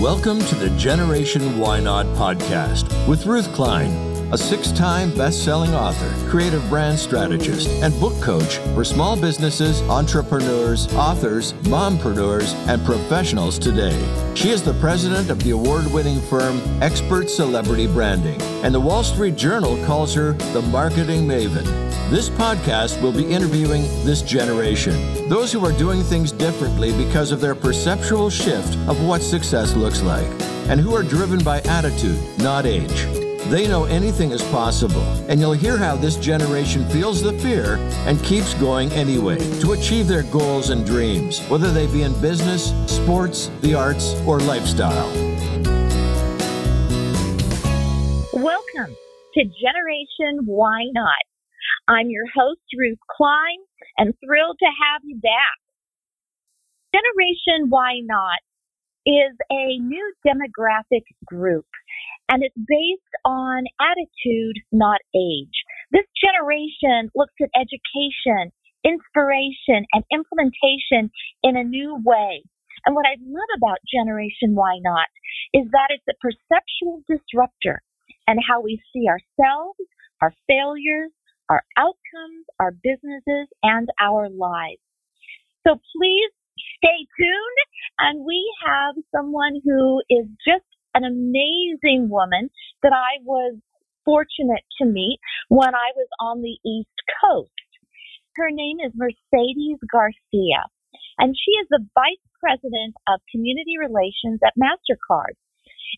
Welcome to the Generation Why Not podcast with Ruth Klein, a six time best selling author, creative brand strategist, and book coach for small businesses, entrepreneurs, authors, mompreneurs, and professionals today. She is the president of the award winning firm Expert Celebrity Branding, and the Wall Street Journal calls her the marketing maven. This podcast will be interviewing this generation, those who are doing things differently because of their perceptual shift of what success looks like, and who are driven by attitude, not age. They know anything is possible, and you'll hear how this generation feels the fear and keeps going anyway to achieve their goals and dreams, whether they be in business, sports, the arts, or lifestyle. Welcome to Generation Why Not I'm your host, Ruth Klein, and thrilled to have you back. Generation Why Not is a new demographic group, and it's based on attitude, not age. This generation looks at education, inspiration, and implementation in a new way. And what I love about Generation Why Not is that it's a perceptual disruptor and how we see ourselves, our failures, our outcomes, our businesses, and our lives. So please stay tuned. And we have someone who is just an amazing woman that I was fortunate to meet when I was on the East Coast. Her name is Mercedes Garcia, and she is the Vice President of Community Relations at MasterCard.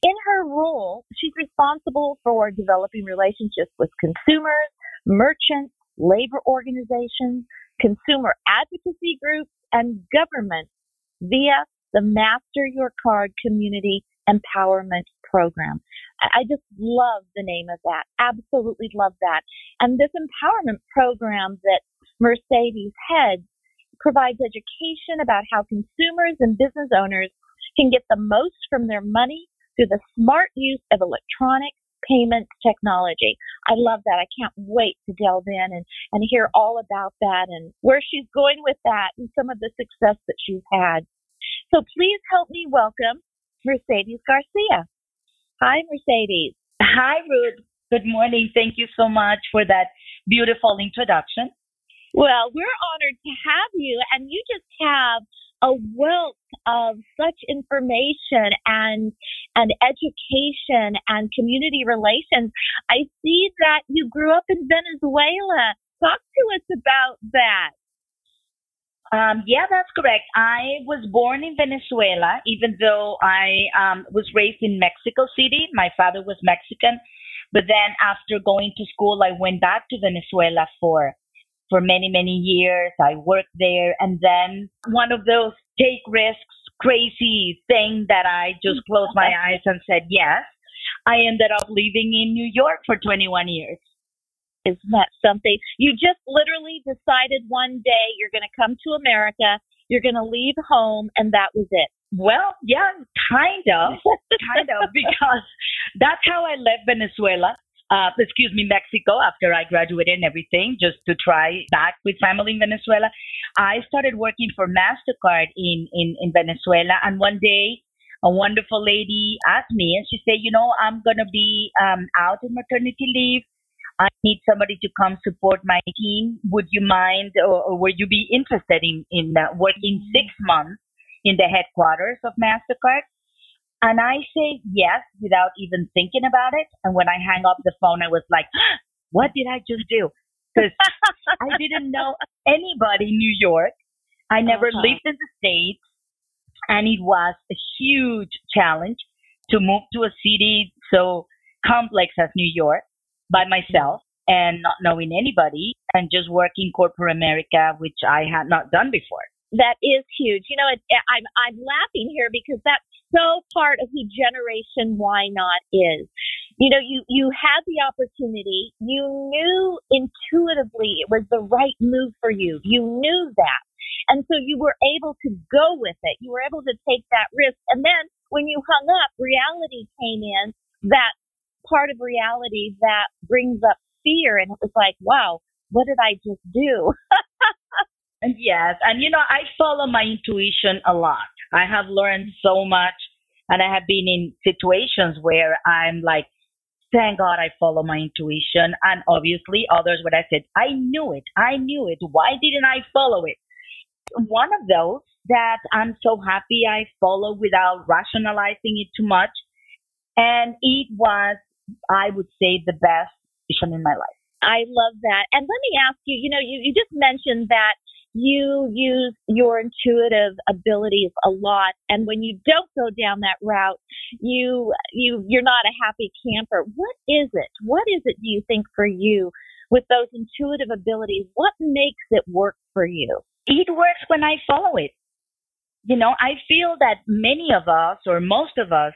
In her role, she's responsible for developing relationships with consumers, merchants, labor organizations, consumer advocacy groups, and governments via the Master Your Card Community Empowerment Program. I just love the name of that. Absolutely love that. And this empowerment program that Mercedes heads provides education about how consumers and business owners can get the most from their money through the smart use of electronic payment technology. I love that. I can't wait to delve in and, and hear all about that and where she's going with that and some of the success that she's had. So please help me welcome Mercedes Garcia. Hi, Mercedes. Hi, Ruth. Good morning. Thank you so much for that beautiful introduction. Well, we're honored to have you, and you just have a wealth of such information and and education and community relations. I see that you grew up in Venezuela. Talk to us about that. Um, yeah, that's correct. I was born in Venezuela, even though I um, was raised in Mexico City. My father was Mexican. But then after going to school, I went back to Venezuela for for many, many years. I worked there. And then one of those take risks, crazy thing that I just closed my eyes and said yes. I ended up living in New York for 21 years. Isn't that something? You just literally decided one day you're going to come to America, you're going to leave home, and that was it. Well, yeah, kind of, kind of, because that's how I left Venezuela uh, excuse me, Mexico after I graduated and everything, just to try back with family in Venezuela. I started working for MasterCard in, in, in Venezuela. And one day, a wonderful lady asked me, and she said, You know, I'm going to be um, out in maternity leave. I need somebody to come support my team. Would you mind, or, or would you be interested in, in uh, working six months in the headquarters of MasterCard? And I say yes without even thinking about it. And when I hang up the phone, I was like, what did I just do? Because I didn't know anybody in New York. I never uh-huh. lived in the States. And it was a huge challenge to move to a city so complex as New York by myself and not knowing anybody and just working corporate America, which I had not done before. That is huge. You know, it, I'm I'm laughing here because that's so part of who Generation Why Not is. You know, you you had the opportunity. You knew intuitively it was the right move for you. You knew that, and so you were able to go with it. You were able to take that risk, and then when you hung up, reality came in. That part of reality that brings up fear, and it was like, wow, what did I just do? And yes, and you know, I follow my intuition a lot. I have learned so much And I have been in situations where I'm like, thank God I follow my intuition. And obviously others would I said, I knew it. I knew it. Why didn't I follow it? One of those that I'm so happy I follow without rationalizing it too much. And it was, I would say, the best decision in my life. I love that. And let me ask you, you know, you, you just mentioned that you use your intuitive abilities a lot. And when you don't go down that route you you you're not a happy camper. What is it? What is it do you think for you with those intuitive abilities? What makes it work for you? It works when i follow it. You know i feel that many of us or most of us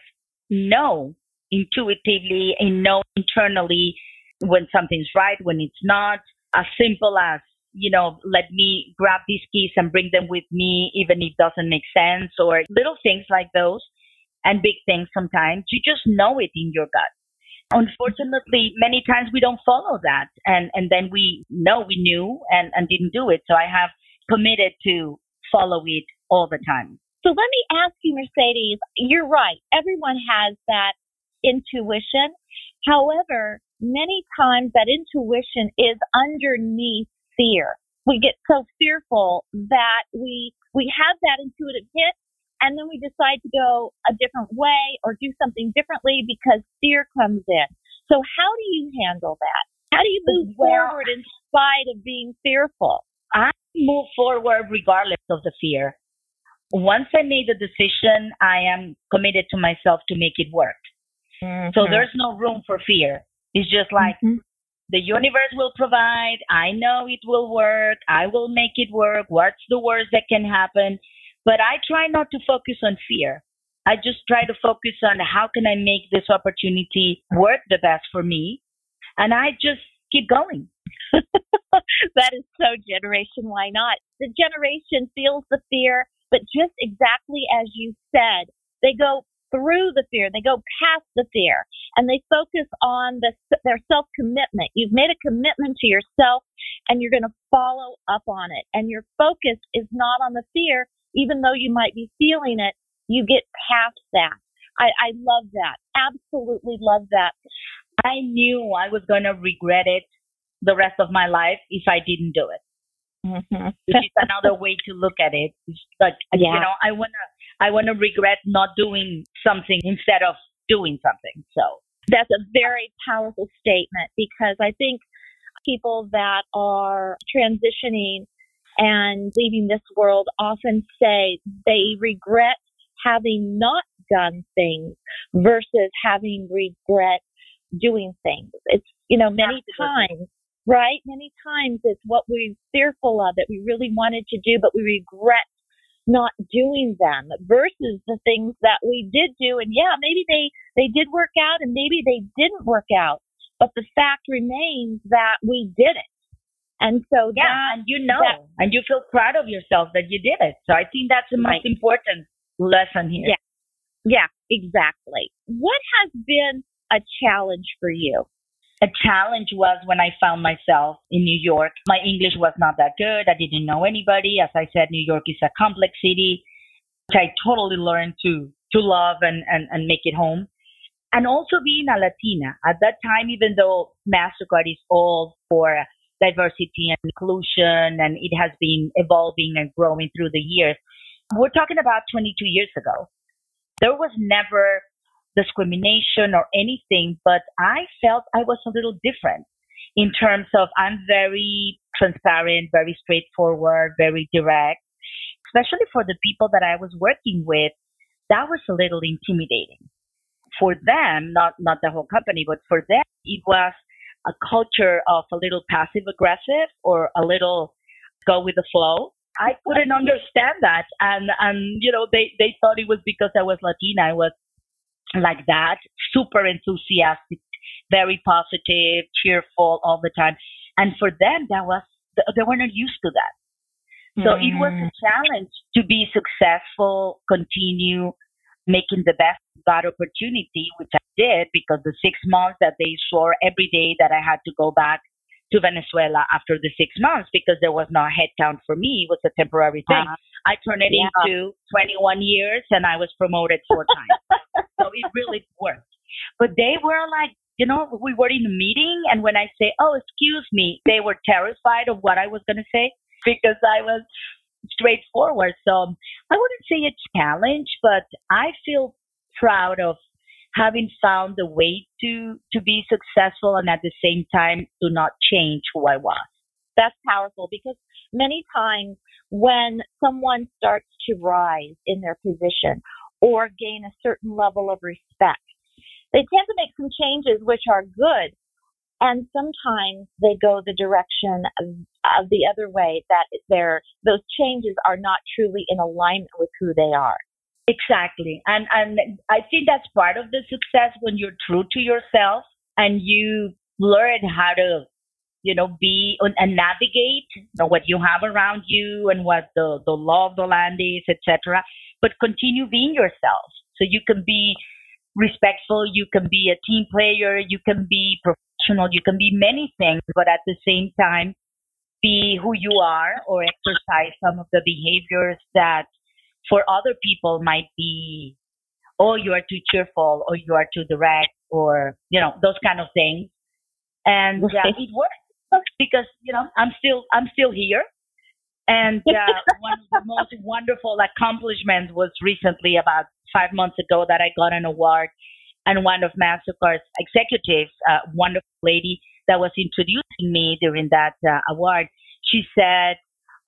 know intuitively and know internally when something's right when it's not as simple as you know, let me grab these keys and bring them with me, even if it doesn't make sense, or little things like those, and big things sometimes. You just know it in your gut. Unfortunately, many times we don't follow that, and and then we know we knew and and didn't do it. So I have committed to follow it all the time. So let me ask you, Mercedes. You're right. Everyone has that intuition. However, many times that intuition is underneath fear. We get so fearful that we we have that intuitive hit and then we decide to go a different way or do something differently because fear comes in. So how do you handle that? How do you move well, forward in spite of being fearful? I move forward regardless of the fear. Once I made the decision, I am committed to myself to make it work. Mm-hmm. So there's no room for fear. It's just like mm-hmm the universe will provide. I know it will work. I will make it work. What's the worst that can happen? But I try not to focus on fear. I just try to focus on how can I make this opportunity work the best for me. And I just keep going. that is so generation. Why not? The generation feels the fear, but just exactly as you said, they go through the fear. They go past the fear and they focus on the, their self commitment. You've made a commitment to yourself and you're going to follow up on it. And your focus is not on the fear, even though you might be feeling it. You get past that. I, I love that. Absolutely love that. I knew I was going to regret it the rest of my life if I didn't do it. Mm-hmm. Which is another way to look at it. It's like yeah. you know, I wanna I want to regret not doing something instead of doing something. So that's a very powerful statement because I think people that are transitioning and leaving this world often say they regret having not done things versus having regret doing things. It's, you know, many Absolutely. times, right? Many times it's what we're fearful of that we really wanted to do, but we regret not doing them versus the things that we did do. And yeah, maybe they, they did work out and maybe they didn't work out, but the fact remains that we did it. And so yeah, that, and you know, that, and you feel proud of yourself that you did it. So I think that's the most important lesson here. Yeah. Yeah, exactly. What has been a challenge for you? A challenge was when I found myself in New York. My English was not that good. I didn't know anybody. As I said, New York is a complex city, which I totally learned to to love and, and, and make it home. And also being a Latina. At that time, even though MasterCard is all for diversity and inclusion and it has been evolving and growing through the years, we're talking about 22 years ago. There was never discrimination or anything, but I felt I was a little different in terms of I'm very transparent, very straightforward, very direct, especially for the people that I was working with. That was a little intimidating for them, not, not the whole company, but for them, it was a culture of a little passive aggressive or a little go with the flow. I couldn't understand that. And, and, you know, they, they thought it was because I was Latina. I was like that, super enthusiastic, very positive, cheerful all the time. And for them, that was, they were not used to that. So mm. it was a mm. challenge to be successful, continue making the best of that opportunity, which I did because the six months that they saw every day that I had to go back to Venezuela after the six months because there was no headcount for me. It was a temporary thing. Uh-huh. I turned it yeah. into 21 years and I was promoted four times. So it really worked. But they were like, you know, we were in a meeting, and when I say, "Oh, excuse me," they were terrified of what I was going to say because I was straightforward. So I wouldn't say a challenge, but I feel proud of having found a way to to be successful and at the same time to not change who I was. That's powerful because many times when someone starts to rise in their position or gain a certain level of respect, they tend to make some changes which are good. And sometimes they go the direction of, of the other way that those changes are not truly in alignment with who they are. Exactly. And and I think that's part of the success when you're true to yourself and you learn how to you know be and navigate you know, what you have around you and what the the law of the land is etc but continue being yourself so you can be respectful you can be a team player you can be professional you can be many things but at the same time be who you are or exercise some of the behaviors that for other people might be, oh, you are too cheerful or you are too direct or, you know, those kind of things. And uh, it works because, you know, I'm still, I'm still here. And uh, one of the most wonderful accomplishments was recently about five months ago that I got an award and one of Mastercard's executives, a wonderful lady that was introducing me during that uh, award, she said,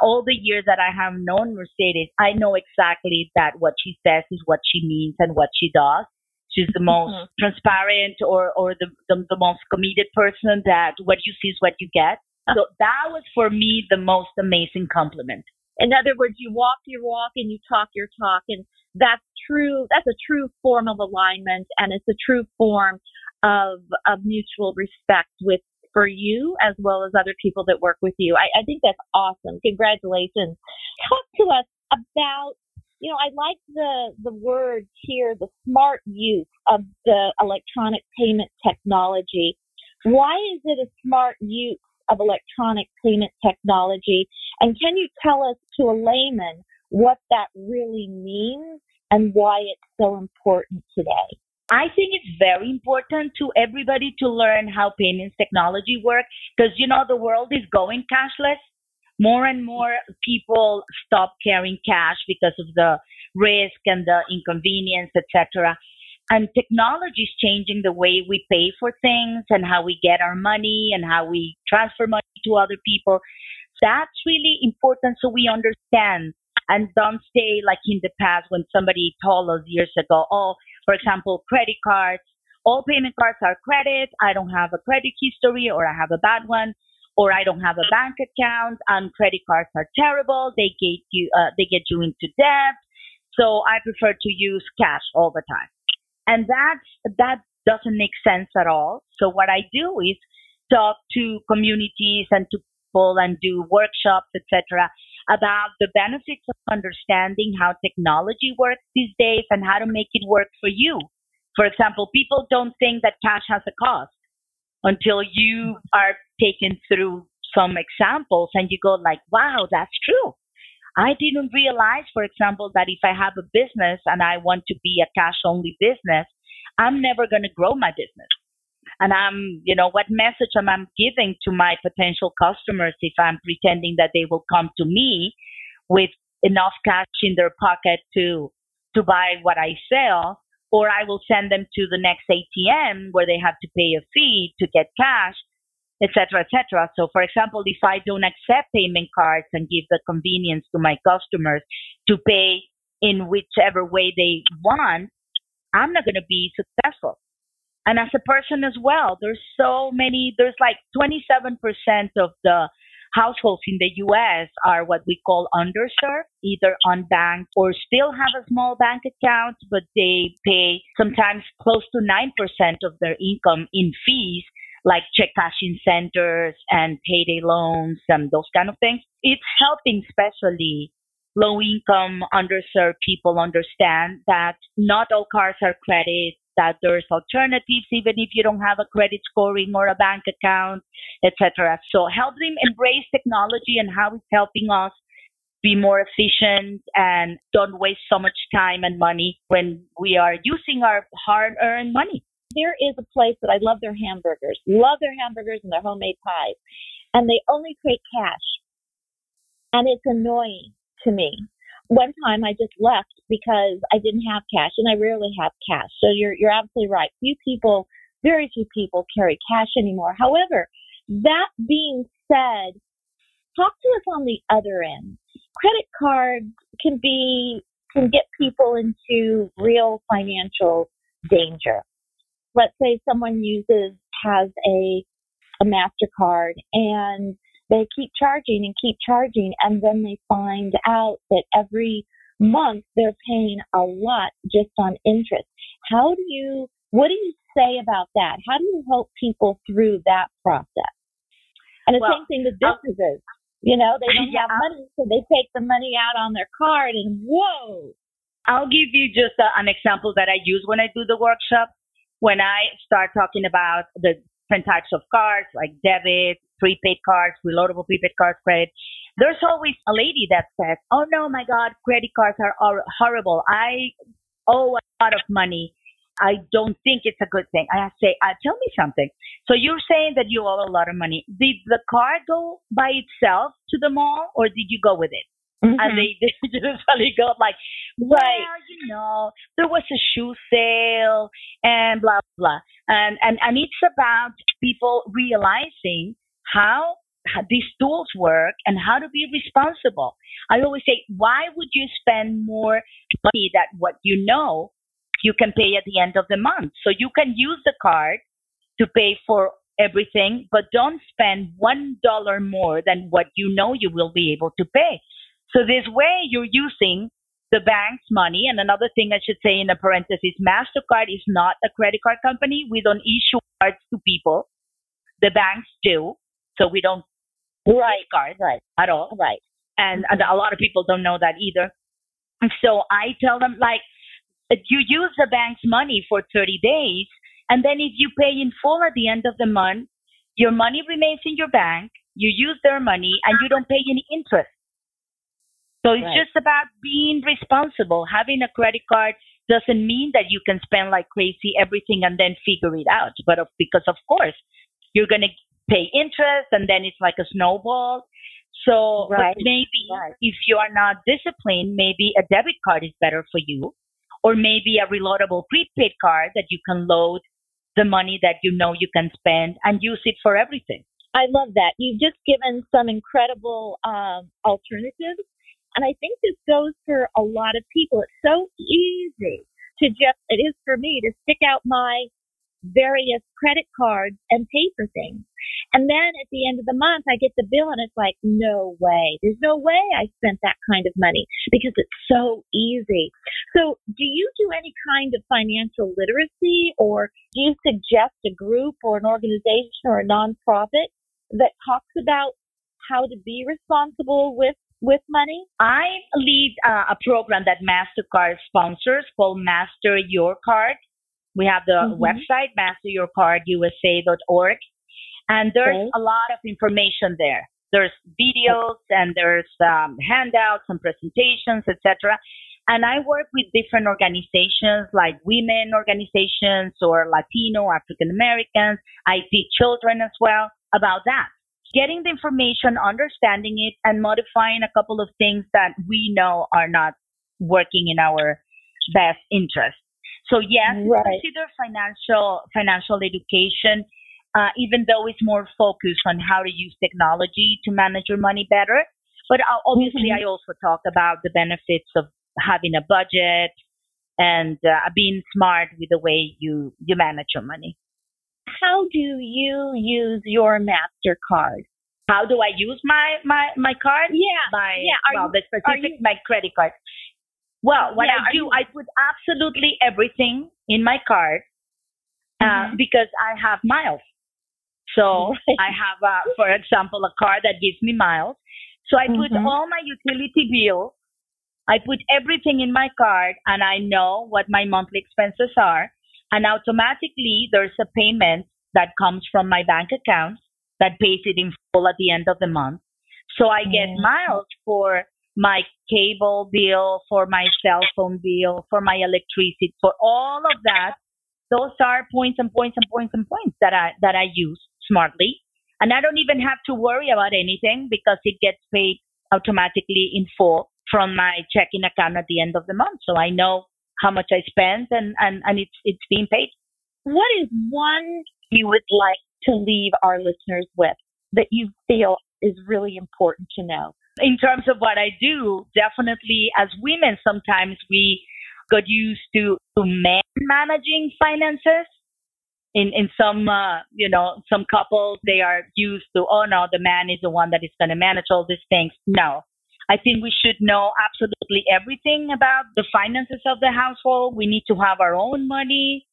all the years that I have known Mercedes, I know exactly that what she says is what she means and what she does. She's the most mm-hmm. transparent or, or the, the, the most committed person that what you see is what you get. So that was for me the most amazing compliment. In other words, you walk your walk and you talk your talk and that's true. That's a true form of alignment and it's a true form of, of mutual respect with for you as well as other people that work with you. I, I think that's awesome. Congratulations. Talk to us about you know, I like the, the words here, the smart use of the electronic payment technology. Why is it a smart use of electronic payment technology? And can you tell us to a layman what that really means and why it's so important today? I think it's very important to everybody to learn how payments technology works because you know the world is going cashless. More and more people stop carrying cash because of the risk and the inconvenience, etc. And technology is changing the way we pay for things and how we get our money and how we transfer money to other people. That's really important so we understand and don't stay like in the past when somebody told us years ago, oh, for example, credit cards. All payment cards are credit. I don't have a credit history or I have a bad one or I don't have a bank account. and credit cards are terrible. They get you, uh, they get you into debt. So I prefer to use cash all the time. And that's, that doesn't make sense at all. So what I do is talk to communities and to people and do workshops, etc about the benefits of understanding how technology works these days and how to make it work for you. For example, people don't think that cash has a cost until you are taken through some examples and you go like, wow, that's true. I didn't realize, for example, that if I have a business and I want to be a cash only business, I'm never going to grow my business and I'm, you know, what message am I giving to my potential customers if I'm pretending that they will come to me with enough cash in their pocket to to buy what I sell, or I will send them to the next ATM where they have to pay a fee to get cash, etc., etc. So, for example, if I don't accept payment cards and give the convenience to my customers to pay in whichever way they want, I'm not going to be successful and as a person as well there's so many there's like 27% of the households in the US are what we call underserved, either unbanked or still have a small bank account, but they pay sometimes close to 9% of their income in fees like check cashing centers and payday loans and those kind of things. It's helping especially low income underserved people understand that not all cars are credit that there's alternatives even if you don't have a credit scoring or a bank account, etc. So help them embrace technology and how it's helping us be more efficient and don't waste so much time and money when we are using our hard earned money. There is a place that I love their hamburgers, love their hamburgers and their homemade pies, and they only take cash. And it's annoying to me. One time I just left because I didn't have cash and I rarely have cash. So you're, you're absolutely right. Few people, very few people carry cash anymore. However, that being said, talk to us on the other end. Credit cards can be, can get people into real financial danger. Let's say someone uses, has a, a MasterCard and they keep charging and keep charging and then they find out that every month they're paying a lot just on interest. How do you, what do you say about that? How do you help people through that process? And the well, same thing with um, businesses. You know, they don't yeah, have money, so they take the money out on their card and whoa. I'll give you just a, an example that I use when I do the workshop. When I start talking about the different types of cards like debit, prepaid cards, reloadable prepaid cards, credit, there's always a lady that says, Oh no, my God, credit cards are horrible. I owe a lot of money. I don't think it's a good thing. I say, uh, tell me something. So you're saying that you owe a lot of money. Did the card go by itself to the mall or did you go with it? Mm-hmm. And they, they usually go like, well, you know, there was a shoe sale and blah, blah. And, and, and it's about people realizing how, these tools work and how to be responsible. I always say, why would you spend more money that what you know you can pay at the end of the month. So you can use the card to pay for everything, but don't spend one dollar more than what you know you will be able to pay. So this way you're using the bank's money. And another thing I should say in a parenthesis, MasterCard is not a credit card company. We don't issue cards to people. The banks do. So we don't write cards right at all. Right. And, and a lot of people don't know that either. So I tell them like you use the bank's money for 30 days, and then if you pay in full at the end of the month, your money remains in your bank, you use their money, and you don't pay any interest. So it's right. just about being responsible. Having a credit card doesn't mean that you can spend like crazy everything and then figure it out. But of, because of course you're going to pay interest and then it's like a snowball. So right. maybe right. if you are not disciplined, maybe a debit card is better for you or maybe a reloadable prepaid card that you can load the money that you know you can spend and use it for everything. I love that. You've just given some incredible um, alternatives. And I think this goes for a lot of people. It's so easy to just, it is for me to stick out my various credit cards and pay for things. And then at the end of the month, I get the bill and it's like, no way. There's no way I spent that kind of money because it's so easy. So do you do any kind of financial literacy or do you suggest a group or an organization or a nonprofit that talks about how to be responsible with with money? I lead uh, a program that MasterCard sponsors called Master Your Card. We have the mm-hmm. website, masteryourcardusa.org, and there's okay. a lot of information there. There's videos and there's um, handouts and presentations, etc. And I work with different organizations like women organizations or Latino, African Americans. I teach children as well about that. Getting the information, understanding it, and modifying a couple of things that we know are not working in our best interest. So yes, right. consider financial financial education, uh, even though it's more focused on how to use technology to manage your money better. But uh, obviously, mm-hmm. I also talk about the benefits of having a budget and uh, being smart with the way you you manage your money. How do you use your Mastercard? How do I use my my my card? Yeah, my yeah. Are well, you, the specific you, my credit card. Well, what yeah, I do, you... I put absolutely everything in my card uh, mm-hmm. because I have miles. So. I have, uh, for example, a card that gives me miles. So I put mm-hmm. all my utility bills. I put everything in my card and I know what my monthly expenses are. And automatically there's a payment that comes from my bank account that pays it in full at the end of the month. So I get mm-hmm. miles for my cable bill, for my cell phone bill, for my electricity, for all of that. Those are points and points and points and points that I that I use smartly. And I don't even have to worry about anything because it gets paid automatically in full from my checking account at the end of the month. So I know how much I spent and, and, and it's it's being paid. What is one you would like to leave our listeners with that you feel is really important to know? In terms of what I do, definitely as women, sometimes we got used to, to men managing finances. In, in some, uh, you know, some couples, they are used to, oh no, the man is the one that is going to manage all these things. No. I think we should know absolutely everything about the finances of the household. We need to have our own money.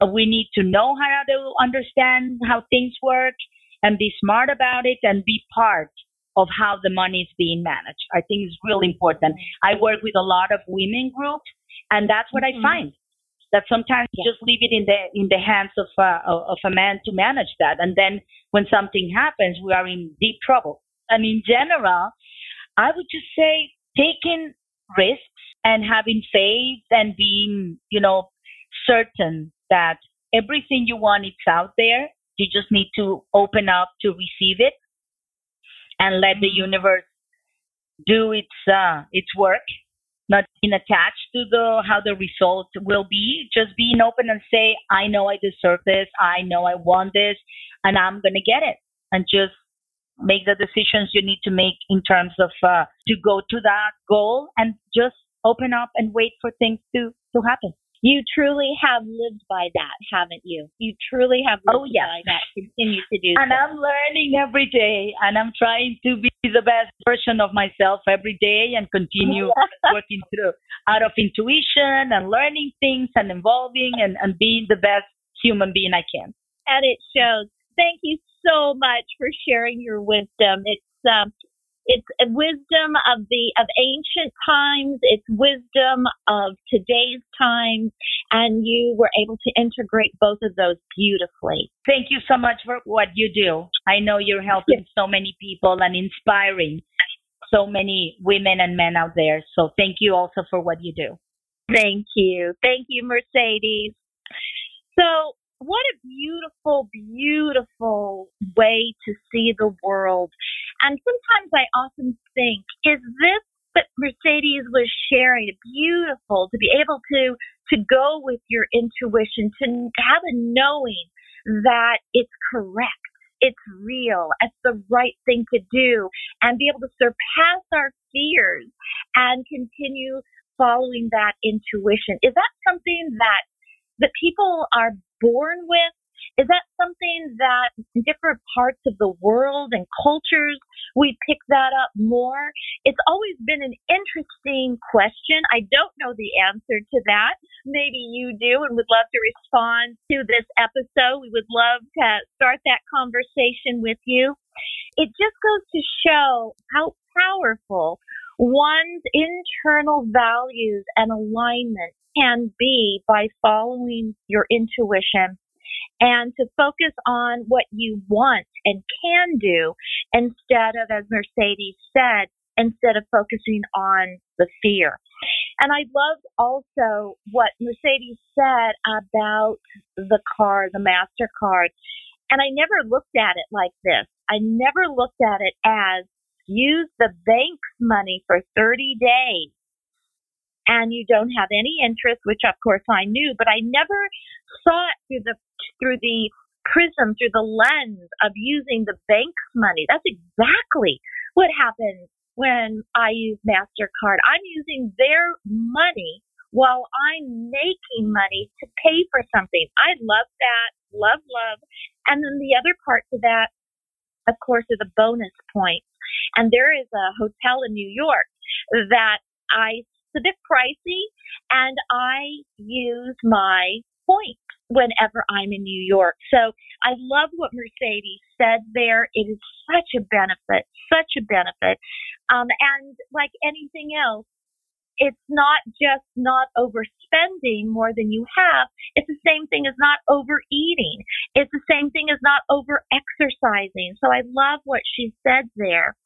We need to know how to understand how things work and be smart about it and be part of how the money is being managed. I think it's really important. I work with a lot of women groups, and that's what mm-hmm. I find that sometimes yeah. just leave it in the in the hands of uh, of a man to manage that, and then when something happens, we are in deep trouble. And in general, I would just say taking risks and having faith and being, you know, certain that everything you want is out there. You just need to open up to receive it and let the mm-hmm. universe do its uh, its work. Not being attached to the how the result will be. Just being open and say, I know I deserve this. I know I want this, and I'm gonna get it. And just make the decisions you need to make in terms of uh, to go to that goal and just open up and wait for things to to happen. You truly have lived by that, haven't you? You truly have lived oh, yes. by that. Continue to do And so. I'm learning every day and I'm trying to be the best version of myself every day and continue working through out of intuition and learning things and evolving and, and being the best human being I can. And it shows. Thank you so much for sharing your wisdom. It's um, it's wisdom of the of ancient times. It's wisdom of today's times, and you were able to integrate both of those beautifully. Thank you so much for what you do. I know you're helping so many people and inspiring so many women and men out there. So thank you also for what you do. Thank you. Thank you, Mercedes. So what a beautiful, beautiful way to see the world. And sometimes I often think, is this what Mercedes was sharing? Beautiful to be able to to go with your intuition, to have a knowing that it's correct, it's real, it's the right thing to do, and be able to surpass our fears and continue following that intuition. Is that something that that people are born with? Is that something that different parts of the world and cultures we pick that up more? It's always been an interesting question. I don't know the answer to that. Maybe you do and would love to respond to this episode. We would love to start that conversation with you. It just goes to show how powerful one's internal values and alignment can be by following your intuition and to focus on what you want and can do instead of, as Mercedes said, instead of focusing on the fear. And I loved also what Mercedes said about the card, the MasterCard. And I never looked at it like this. I never looked at it as use the bank's money for 30 days and you don't have any interest, which of course I knew, but I never saw it through the through the prism, through the lens of using the bank's money. That's exactly what happens when I use MasterCard. I'm using their money while I'm making money to pay for something. I love that. Love, love. And then the other part to that, of course, is a bonus point. And there is a hotel in New York that I, it's a bit pricey, and I use my points whenever I'm in New York. So I love what Mercedes said there. It is such a benefit, such a benefit. Um, and like anything else, it's not just not overspending more than you have. It's the same thing as not overeating. It's the same thing as not over exercising. So I love what she said there.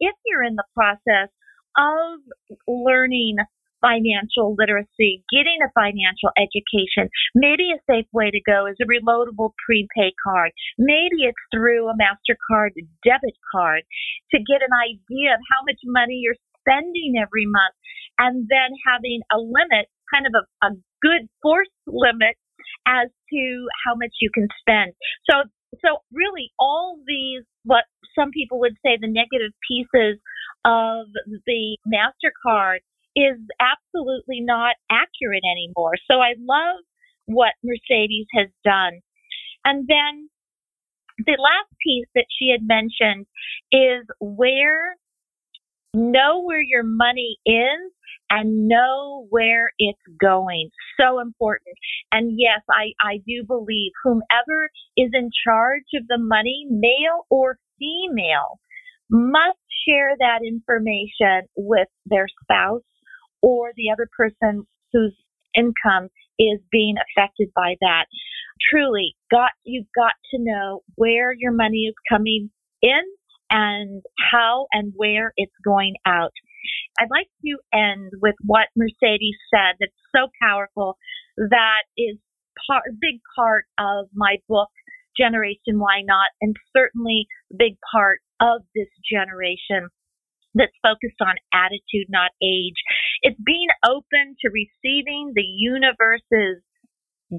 If you're in the process of learning financial literacy, getting a financial education. Maybe a safe way to go is a reloadable prepaid card. Maybe it's through a MasterCard debit card to get an idea of how much money you're spending every month and then having a limit, kind of a, a good force limit as to how much you can spend. So, so really all these, what some people would say the negative pieces of the MasterCard is absolutely not accurate anymore. So I love what Mercedes has done. And then the last piece that she had mentioned is where know where your money is and know where it's going. So important. And yes, I, I do believe whomever is in charge of the money, male or female, must share that information with their spouse or the other person whose income is being affected by that. Truly, got you've got to know where your money is coming in and how and where it's going out. I'd like to end with what Mercedes said that's so powerful that is part, big part of my book, Generation Why Not, and certainly a big part of this generation that's focused on attitude, not age. It's being open to receiving the universe's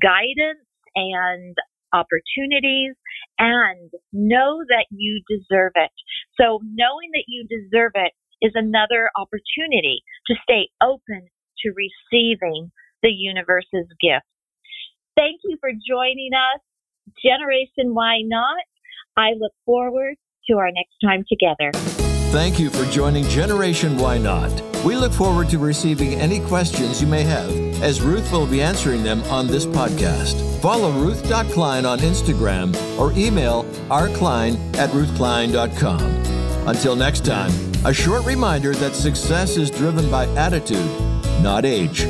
guidance and opportunities and know that you deserve it. So knowing that you deserve it is another opportunity to stay open to receiving the universe's gift. Thank you for joining us. Generation Why Not? I look forward to our next time together. Thank you for joining Generation Why Not. We look forward to receiving any questions you may have, as Ruth will be answering them on this podcast. Follow Ruth.Klein on Instagram or email rklein at ruthklein.com. Until next time, a short reminder that success is driven by attitude, not age.